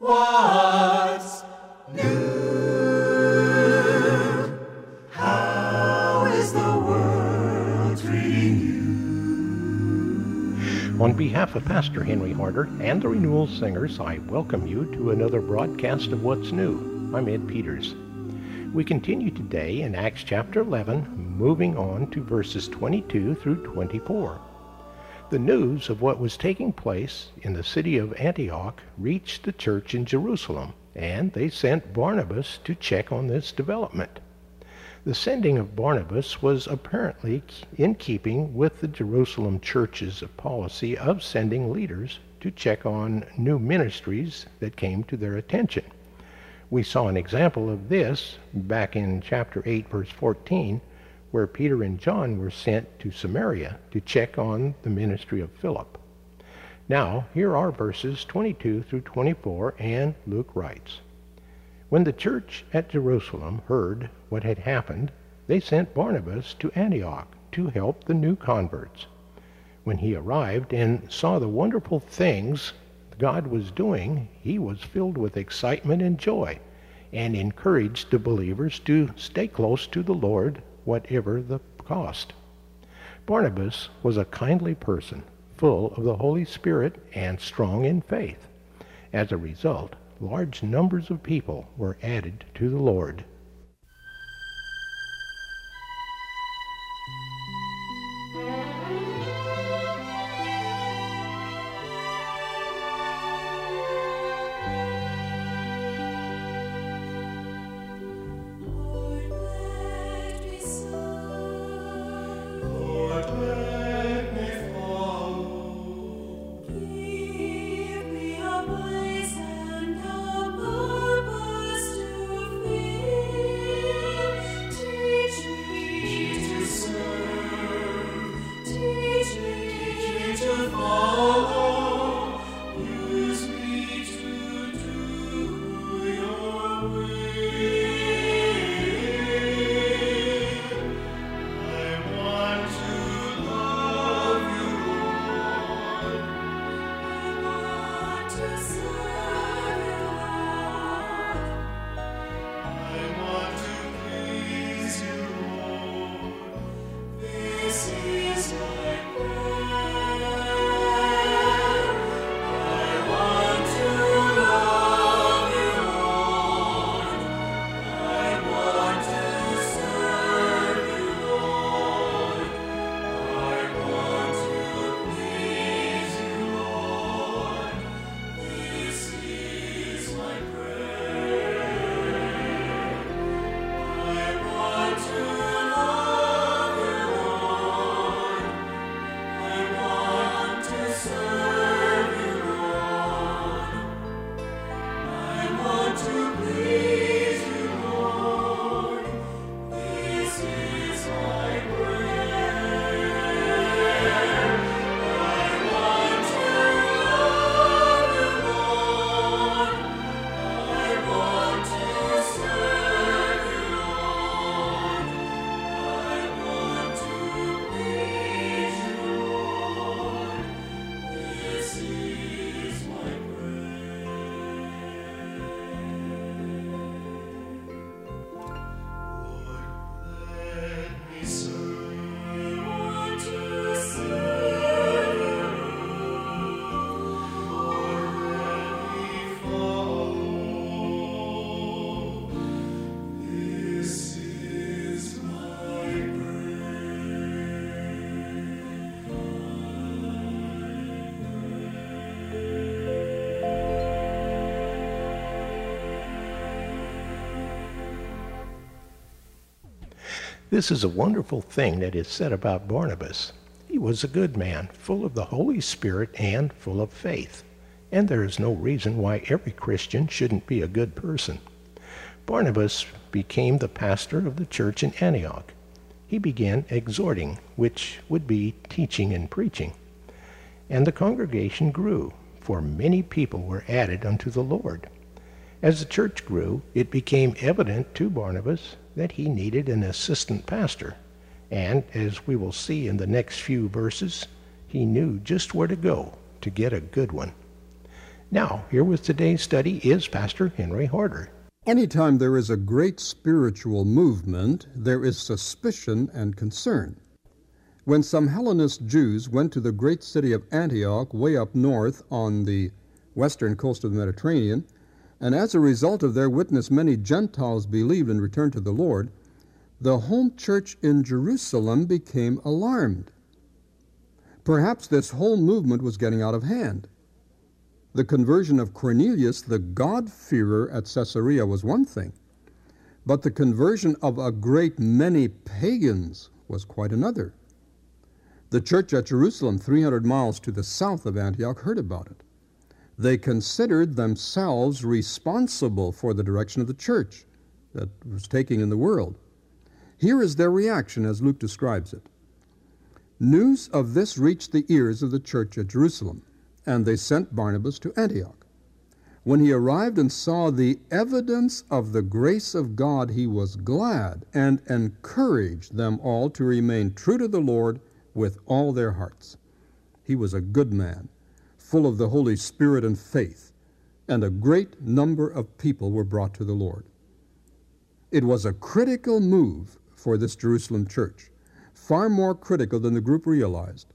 What's new? How is the world treating you? On behalf of Pastor Henry Harder and the Renewal Singers, I welcome you to another broadcast of What's New. I'm Ed Peters. We continue today in Acts chapter 11, moving on to verses 22 through 24. The news of what was taking place in the city of Antioch reached the church in Jerusalem, and they sent Barnabas to check on this development. The sending of Barnabas was apparently in keeping with the Jerusalem church's policy of sending leaders to check on new ministries that came to their attention. We saw an example of this back in chapter 8, verse 14, where Peter and John were sent to Samaria to check on the ministry of Philip. Now, here are verses 22 through 24, and Luke writes When the church at Jerusalem heard what had happened, they sent Barnabas to Antioch to help the new converts. When he arrived and saw the wonderful things God was doing, he was filled with excitement and joy and encouraged the believers to stay close to the Lord whatever the cost. Barnabas was a kindly person, full of the Holy Spirit and strong in faith. As a result, large numbers of people were added to the Lord. This is a wonderful thing that is said about Barnabas. He was a good man, full of the Holy Spirit and full of faith. And there is no reason why every Christian shouldn't be a good person. Barnabas became the pastor of the church in Antioch. He began exhorting, which would be teaching and preaching. And the congregation grew, for many people were added unto the Lord. As the church grew, it became evident to Barnabas that he needed an assistant pastor. And as we will see in the next few verses, he knew just where to go to get a good one. Now, here with today's study is Pastor Henry Harder. Anytime there is a great spiritual movement, there is suspicion and concern. When some Hellenist Jews went to the great city of Antioch, way up north on the western coast of the Mediterranean, and as a result of their witness, many Gentiles believed and returned to the Lord, the home church in Jerusalem became alarmed. Perhaps this whole movement was getting out of hand. The conversion of Cornelius, the God-fearer at Caesarea, was one thing, but the conversion of a great many pagans was quite another. The church at Jerusalem, 300 miles to the south of Antioch, heard about it. They considered themselves responsible for the direction of the church that was taking in the world. Here is their reaction as Luke describes it. News of this reached the ears of the church at Jerusalem and they sent Barnabas to Antioch. When he arrived and saw the evidence of the grace of God, he was glad and encouraged them all to remain true to the Lord with all their hearts. He was a good man, full of the Holy Spirit and faith, and a great number of people were brought to the Lord. It was a critical move for this Jerusalem church, far more critical than the group realized.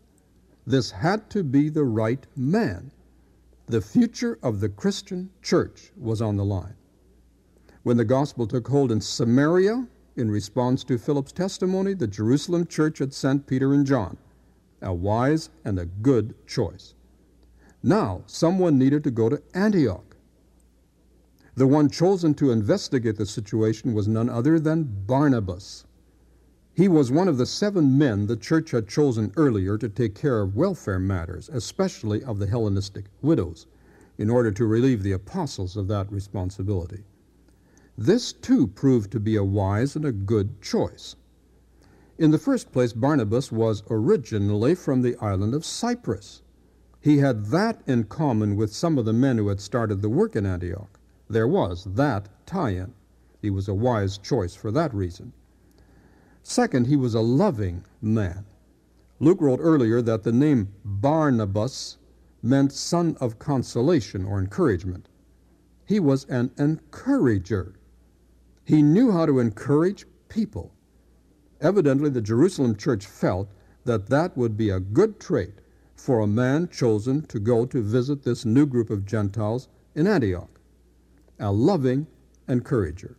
This had to be the right man. The future of the Christian church was on the line. When the gospel took hold in Samaria, in response to Philip's testimony, the Jerusalem church had sent Peter and John, a wise and a good choice. Now, someone needed to go to Antioch. The one chosen to investigate the situation was none other than Barnabas. He was one of the seven men the church had chosen earlier to take care of welfare matters, especially of the Hellenistic widows, in order to relieve the apostles of that responsibility. This too proved to be a wise and a good choice. In the first place, Barnabas was originally from the island of Cyprus. He had that in common with some of the men who had started the work in Antioch. There was that tie in. He was a wise choice for that reason. Second, he was a loving man. Luke wrote earlier that the name Barnabas meant son of consolation or encouragement. He was an encourager. He knew how to encourage people. Evidently, the Jerusalem church felt that that would be a good trait for a man chosen to go to visit this new group of Gentiles in Antioch a loving encourager.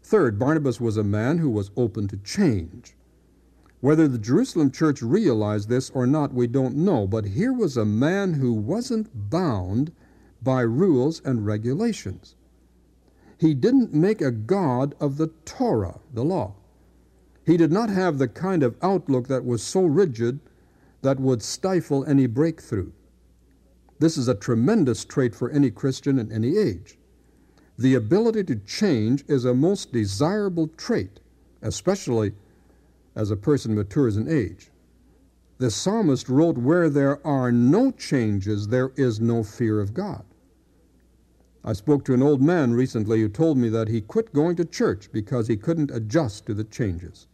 Third, Barnabas was a man who was open to change. Whether the Jerusalem church realized this or not, we don't know, but here was a man who wasn't bound by rules and regulations. He didn't make a god of the Torah, the law. He did not have the kind of outlook that was so rigid that would stifle any breakthrough. This is a tremendous trait for any Christian in any age. The ability to change is a most desirable trait, especially as a person matures in age. The psalmist wrote, Where there are no changes, there is no fear of God. I spoke to an old man recently who told me that he quit going to church because he couldn't adjust to the changes.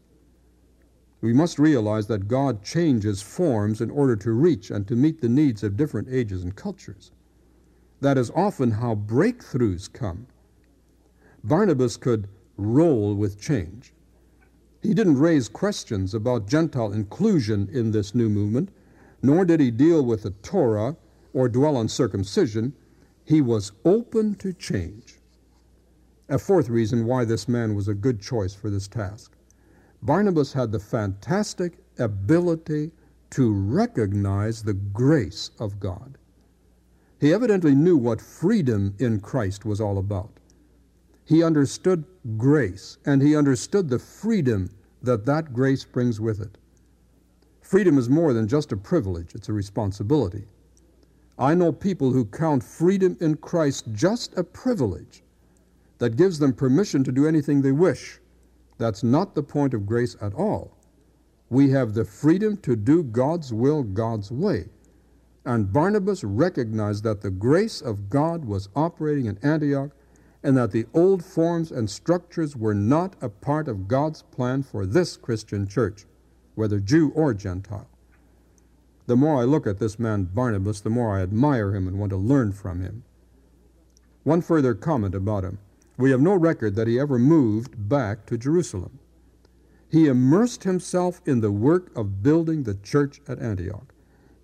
We must realize that God changes forms in order to reach and to meet the needs of different ages and cultures. That is often how breakthroughs come. Barnabas could roll with change. He didn't raise questions about Gentile inclusion in this new movement, nor did he deal with the Torah or dwell on circumcision. He was open to change. A fourth reason why this man was a good choice for this task Barnabas had the fantastic ability to recognize the grace of God. He evidently knew what freedom in Christ was all about. He understood grace, and he understood the freedom that that grace brings with it. Freedom is more than just a privilege, it's a responsibility. I know people who count freedom in Christ just a privilege that gives them permission to do anything they wish. That's not the point of grace at all. We have the freedom to do God's will God's way. And Barnabas recognized that the grace of God was operating in Antioch and that the old forms and structures were not a part of God's plan for this Christian church, whether Jew or Gentile. The more I look at this man Barnabas, the more I admire him and want to learn from him. One further comment about him. We have no record that he ever moved back to Jerusalem. He immersed himself in the work of building the church at Antioch.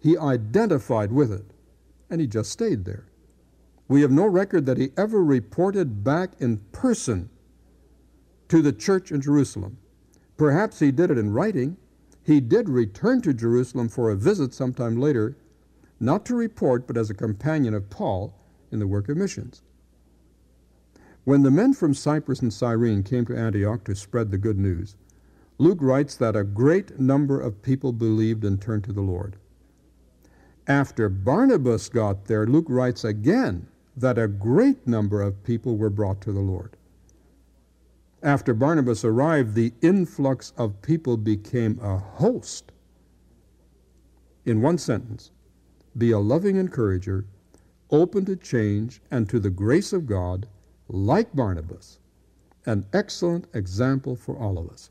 He identified with it, and he just stayed there. We have no record that he ever reported back in person to the church in Jerusalem. Perhaps he did it in writing. He did return to Jerusalem for a visit sometime later, not to report, but as a companion of Paul in the work of missions. When the men from Cyprus and Cyrene came to Antioch to spread the good news, Luke writes that a great number of people believed and turned to the Lord. After Barnabas got there, Luke writes again that a great number of people were brought to the Lord. After Barnabas arrived, the influx of people became a host. In one sentence, be a loving encourager, open to change and to the grace of God, like Barnabas, an excellent example for all of us.